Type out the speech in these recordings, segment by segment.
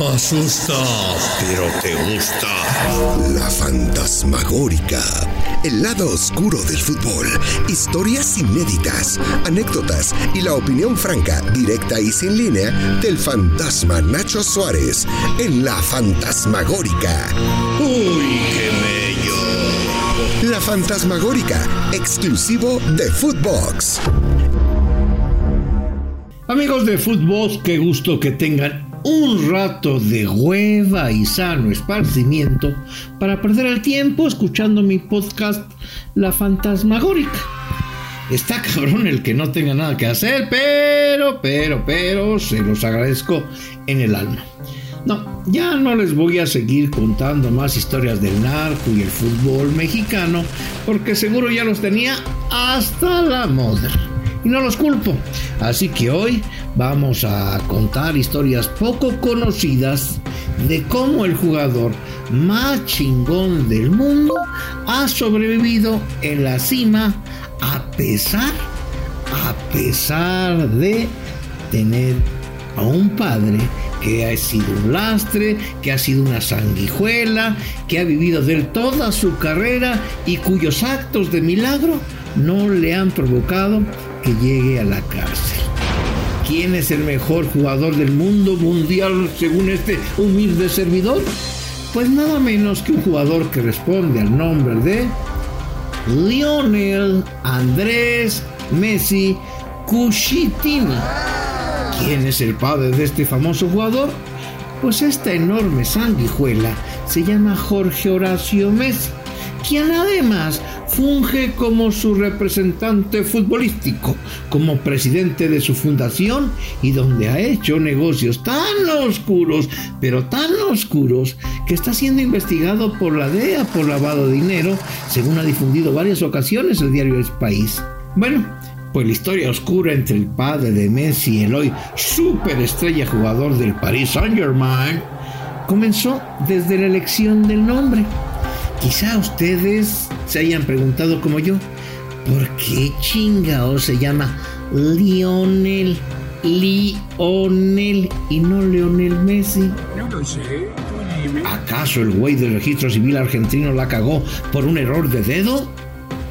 Asusta, pero te gusta. La fantasmagórica. El lado oscuro del fútbol. Historias inéditas, anécdotas y la opinión franca, directa y sin línea del fantasma Nacho Suárez en La Fantasmagórica. Uy, qué bello. La Fantasmagórica, exclusivo de Footbox. Amigos de Footbox, qué gusto que tengan un rato de hueva y sano esparcimiento para perder el tiempo escuchando mi podcast La Fantasmagórica. Está cabrón el que no tenga nada que hacer, pero, pero, pero, se los agradezco en el alma. No, ya no les voy a seguir contando más historias del narco y el fútbol mexicano, porque seguro ya los tenía hasta la moda. Y no los culpo. Así que hoy vamos a contar historias poco conocidas de cómo el jugador más chingón del mundo ha sobrevivido en la cima a pesar, a pesar de tener a un padre que ha sido un lastre, que ha sido una sanguijuela, que ha vivido de él toda su carrera y cuyos actos de milagro no le han provocado llegue a la cárcel. ¿Quién es el mejor jugador del mundo mundial según este humilde servidor? Pues nada menos que un jugador que responde al nombre de Lionel Andrés Messi Cushitini. ¿Quién es el padre de este famoso jugador? Pues esta enorme sanguijuela se llama Jorge Horacio Messi, quien además funge como su representante futbolístico, como presidente de su fundación y donde ha hecho negocios tan oscuros, pero tan oscuros, que está siendo investigado por la DEA por lavado de dinero, según ha difundido varias ocasiones el diario El País. Bueno, pues la historia oscura entre el padre de Messi y el hoy superestrella jugador del Paris Saint-Germain comenzó desde la elección del nombre. Quizá ustedes se hayan preguntado como yo, ¿por qué chingao se llama Lionel? Lionel y no Leonel Messi. No lo sé. ¿Acaso el güey del registro civil argentino la cagó por un error de dedo?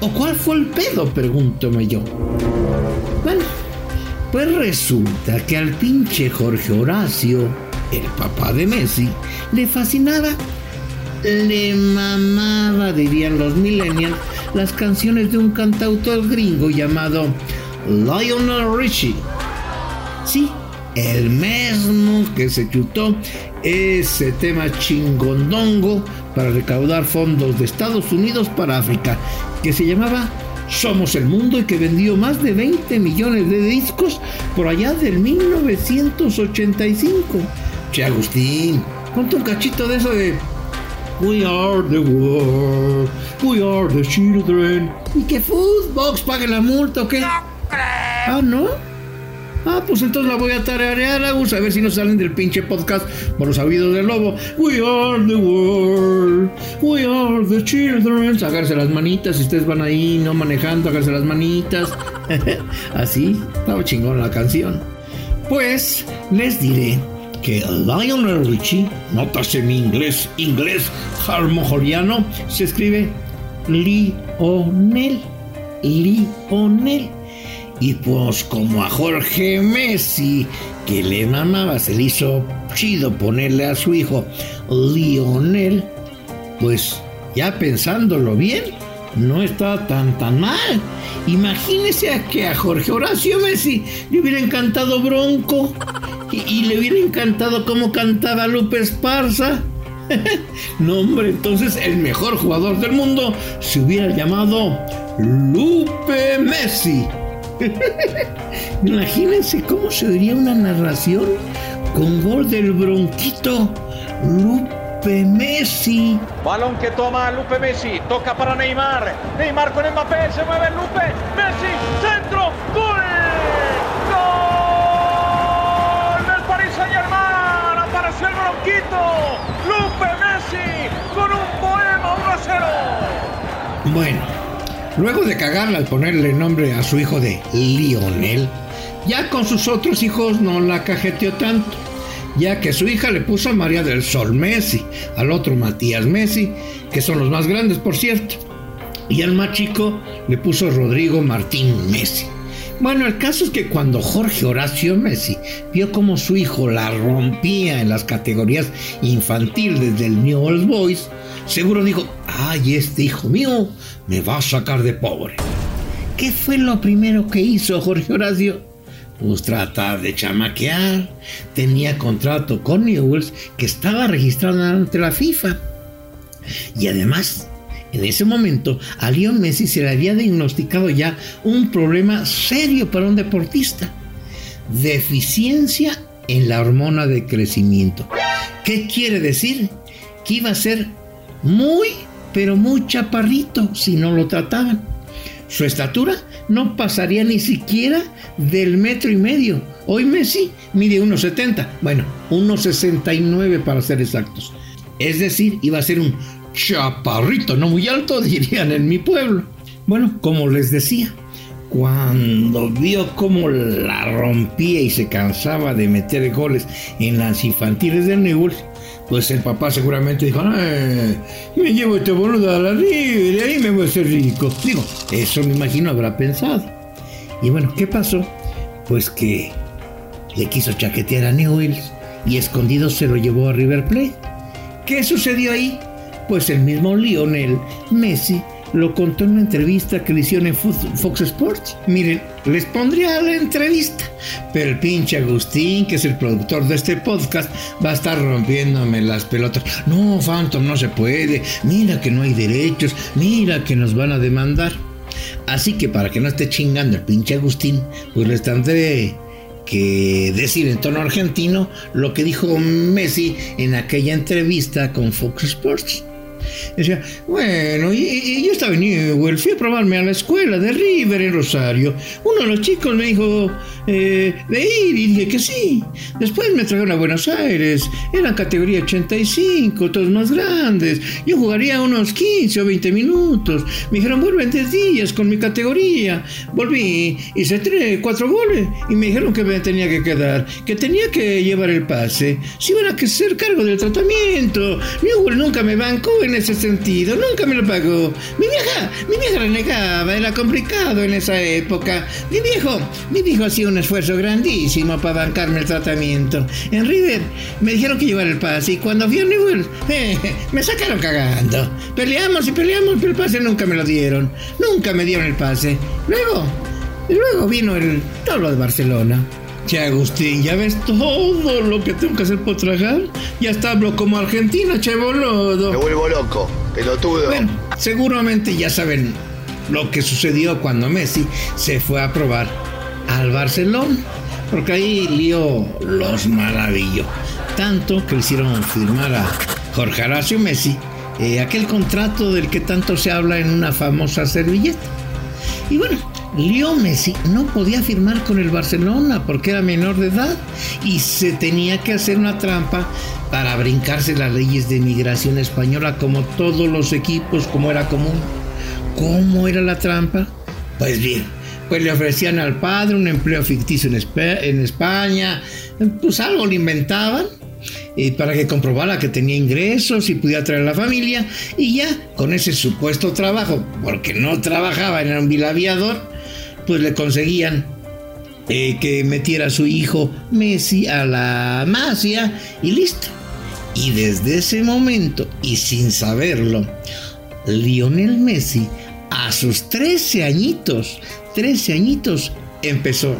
¿O cuál fue el pedo? Pregúntome yo. Bueno, pues resulta que al pinche Jorge Horacio, el papá de Messi, le fascinaba, le mamaba, dirían los millennials, las canciones de un cantautor gringo llamado Lionel Richie. Sí, el mismo que se chutó ese tema chingondongo para recaudar fondos de Estados Unidos para África, que se llamaba Somos el Mundo y que vendió más de 20 millones de discos por allá del 1985. Che Agustín, ponte un cachito de eso de We are the world, we are the children. ¿Y que Foodbox pague la multa o qué? Ah, ¿no? Ah, pues entonces la voy a tararear, Agus, a ver si no salen del pinche podcast por los oídos del lobo. We are the world, we are the children. Sacarse las manitas, si ustedes van ahí no manejando, sacarse las manitas. Así, estaba chingón la canción. Pues les diré que Lionel Richie, nótase mi inglés, inglés harmojoriano, se escribe Lionel, Lionel. Y pues como a Jorge Messi, que le mamaba, se le hizo chido ponerle a su hijo Lionel, pues ya pensándolo bien, no está tan tan mal. Imagínese a que a Jorge Horacio Messi le hubiera encantado Bronco y, le hubiera encantado cómo cantaba Lupe Esparza. no, hombre, entonces el mejor jugador del mundo se hubiera llamado Lupe Messi. Imagínense cómo se diría una narración con gol del bronquito Lupe Messi. Balón que toma Lupe Messi, toca para Neymar. Neymar con Mbappé, se mueve Lupe, Messi, centro. Gol del Paris Saint Germain. El bronquito. Lupe Messi con un poema 1 a 0. Bueno, luego de cagarla al ponerle nombre a su hijo de Lionel, ya con sus otros hijos no la cajeteó tanto. ya que su hija le puso a María del Sol Messi, al otro Matías Messi, que son los más grandes, por cierto, y al más chico le puso Rodrigo Martín Messi. Bueno, el caso es que cuando Jorge Horacio Messi vio cómo su hijo la rompía en las categorías infantiles del New Old Boys, seguro dijo, ay, este hijo mío me va a sacar de pobre. ¿Qué fue lo primero que hizo Jorge Horacio? Pues tratar de chamaquear. Tenía contrato con Newells que estaba registrado ante la FIFA. Y además, en ese momento, a Lionel Messi se le había diagnosticado ya un problema serio para un deportista. Deficiencia en la hormona de crecimiento. ¿Qué quiere decir? Que iba a ser muy, pero muy chaparrito si no lo trataban. Su estatura no pasaría ni siquiera del metro y medio. Hoy Messi mide 1,70. Bueno, 1,69 para ser exactos. Es decir, iba a ser un chaparrito, no muy alto, dirían en mi pueblo. Bueno, como les decía, cuando vio cómo la rompía y se cansaba de meter goles en las infantiles del Newell's, pues el papá seguramente dijo, me llevo este boludo a la River y ahí me voy a hacer rico. Digo, eso me imagino habrá pensado. Y bueno, ¿qué pasó? Pues que le quiso chaquetear a Newell's y escondido se lo llevó a River Plate. ¿Qué sucedió ahí? Pues el mismo Lionel Messi lo contó en una entrevista que le hicieron en Fox Sports. Miren, les pondría la entrevista, pero el pinche Agustín, que es el productor de este podcast, va a estar rompiéndome las pelotas. No, Phantom, no se puede. Mira que no hay derechos. Mira que nos van a demandar. Así que para que no esté chingando el pinche Agustín, pues les tendré que decir en tono argentino lo que dijo Messi en aquella entrevista con Fox Sports. Decía, bueno, y, yo estaba en Newell, fui a probarme a la escuela de River en Rosario. Uno de los chicos me dijo eh, de ir y dije que sí. Después me trajeron a Buenos Aires, eran categoría 85, todos más grandes. Yo jugaría unos 15 o 20 minutos. Me dijeron, vuelve en 10 días con mi categoría. Volví, hice 3, 4 goles y me dijeron que me tenía que quedar, que tenía que llevar el pase. Si iban a hacer cargo del tratamiento. Newell nunca me bancó en ese sentido, nunca me lo pagó. Mi vieja, mi vieja renegaba, era complicado en esa época. Mi viejo, mi viejo hacía un esfuerzo grandísimo para bancarme el tratamiento. En River me dijeron que llevar el pase y cuando fui a Newell, eh, me sacaron cagando. Peleamos y peleamos, pero el pase nunca me lo dieron. Nunca me dieron el pase. Luego, luego vino el lo de Barcelona. Che, Agustín, ¿ya ves todo lo que tengo que hacer por tragar? Ya está hablo como argentina, che, boludo. Me vuelvo loco, pelotudo. Bueno, seguramente ya saben lo que sucedió cuando Messi se fue a probar al Barcelona. Porque ahí Lío los maravilló. Tanto que hicieron firmar a Jorge Horacio Messi eh, aquel contrato del que tanto se habla en una famosa servilleta. Y bueno, Leo Messi no podía firmar con el Barcelona porque era menor de edad y se tenía que hacer una trampa para brincarse las leyes de migración española como todos los equipos, como era común. ¿Cómo era la trampa? Pues bien, pues le ofrecían al padre un empleo ficticio en, España, pues algo le inventaban eh, para que comprobara que tenía ingresos y pudiera traer a la familia y ya con ese supuesto trabajo, porque no trabajaba, era un vilaviador, pues le conseguían eh, que metiera a su hijo Messi a la masia y listo. Y desde ese momento, y sin saberlo, Lionel Messi, a sus 13 añitos, 13 añitos, empezó,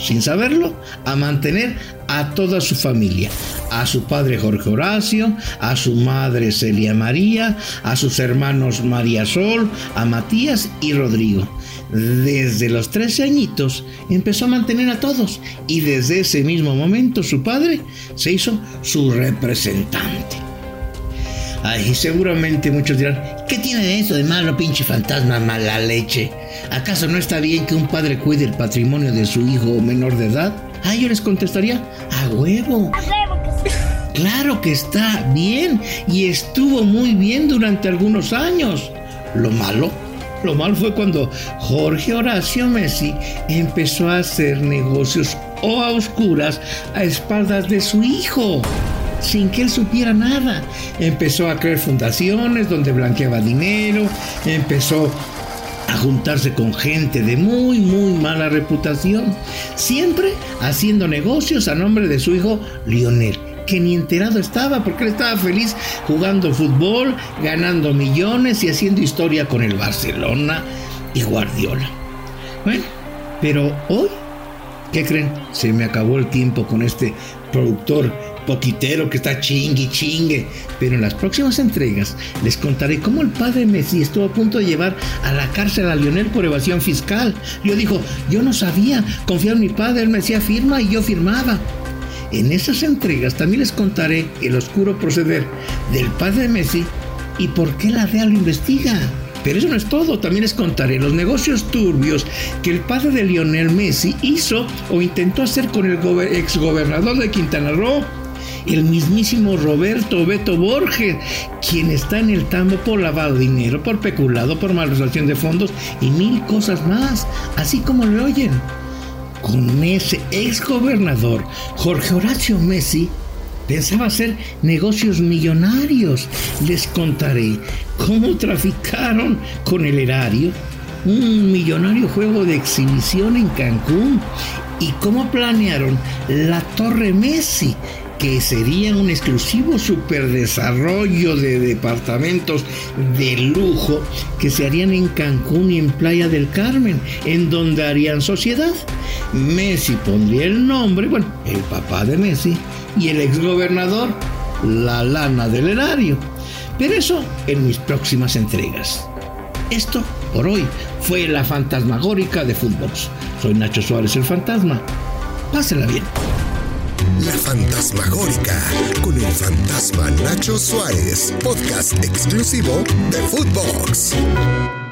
sin saberlo, a mantener a toda su familia, a su padre Jorge Horacio, a su madre Celia María, a sus hermanos María Sol, a Matías y Rodrigo. Desde los 13 añitos empezó a mantener a todos y desde ese mismo momento su padre se hizo su representante. Ay, seguramente muchos dirán, ¿qué tiene eso de malo, pinche fantasma, mala leche? ¿Acaso no está bien que un padre cuide el patrimonio de su hijo menor de edad? Ah, yo les contestaría, a huevo. Claro que está bien y estuvo muy bien durante algunos años. Lo malo, lo malo fue cuando Jorge Horacio Messi empezó a hacer negocios o a oscuras a espaldas de su hijo sin que él supiera nada. Empezó a crear fundaciones donde blanqueaba dinero, empezó a juntarse con gente de muy, muy mala reputación, siempre haciendo negocios a nombre de su hijo Lionel que ni enterado estaba porque él estaba feliz jugando fútbol, ganando millones y haciendo historia con el Barcelona y Guardiola. Bueno, pero hoy, ¿qué creen? Se me acabó el tiempo con este productor poquitero que está chingue chingue. Pero en las próximas entregas les contaré cómo el padre Messi estuvo a punto de llevar a la cárcel a Lionel por evasión fiscal. Yo dijo, yo no sabía, confiar en mi padre, él me decía firma y yo firmaba. En esas entregas también les contaré el oscuro proceder del padre Messi y por qué la DEA lo investiga. Pero eso no es todo, también les contaré los negocios turbios que el padre de Lionel Messi hizo o intentó hacer con el exgobernador de Quintana Roo el mismísimo Roberto Beto Borges, quien está en el tambo por lavado de dinero, por peculado, por malversación de fondos y mil cosas más, así como lo oyen. Con ese ex gobernador, Jorge Horacio Messi, pensaba hacer negocios millonarios. Les contaré cómo traficaron con el erario, un millonario juego de exhibición en Cancún, y cómo planearon la Torre Messi, que sería un exclusivo superdesarrollo de departamentos de lujo que se harían en Cancún y en Playa del Carmen, en donde harían sociedad. Messi pondría el nombre, bueno, el papá de Messi, y el exgobernador, la lana del erario. Pero eso en mis próximas entregas. Esto, por hoy, fue la fantasmagórica de fútbol. Soy Nacho Suárez el Fantasma. Pásenla bien. La Fantasmagórica con el fantasma Nacho Suárez, podcast exclusivo de Footbox.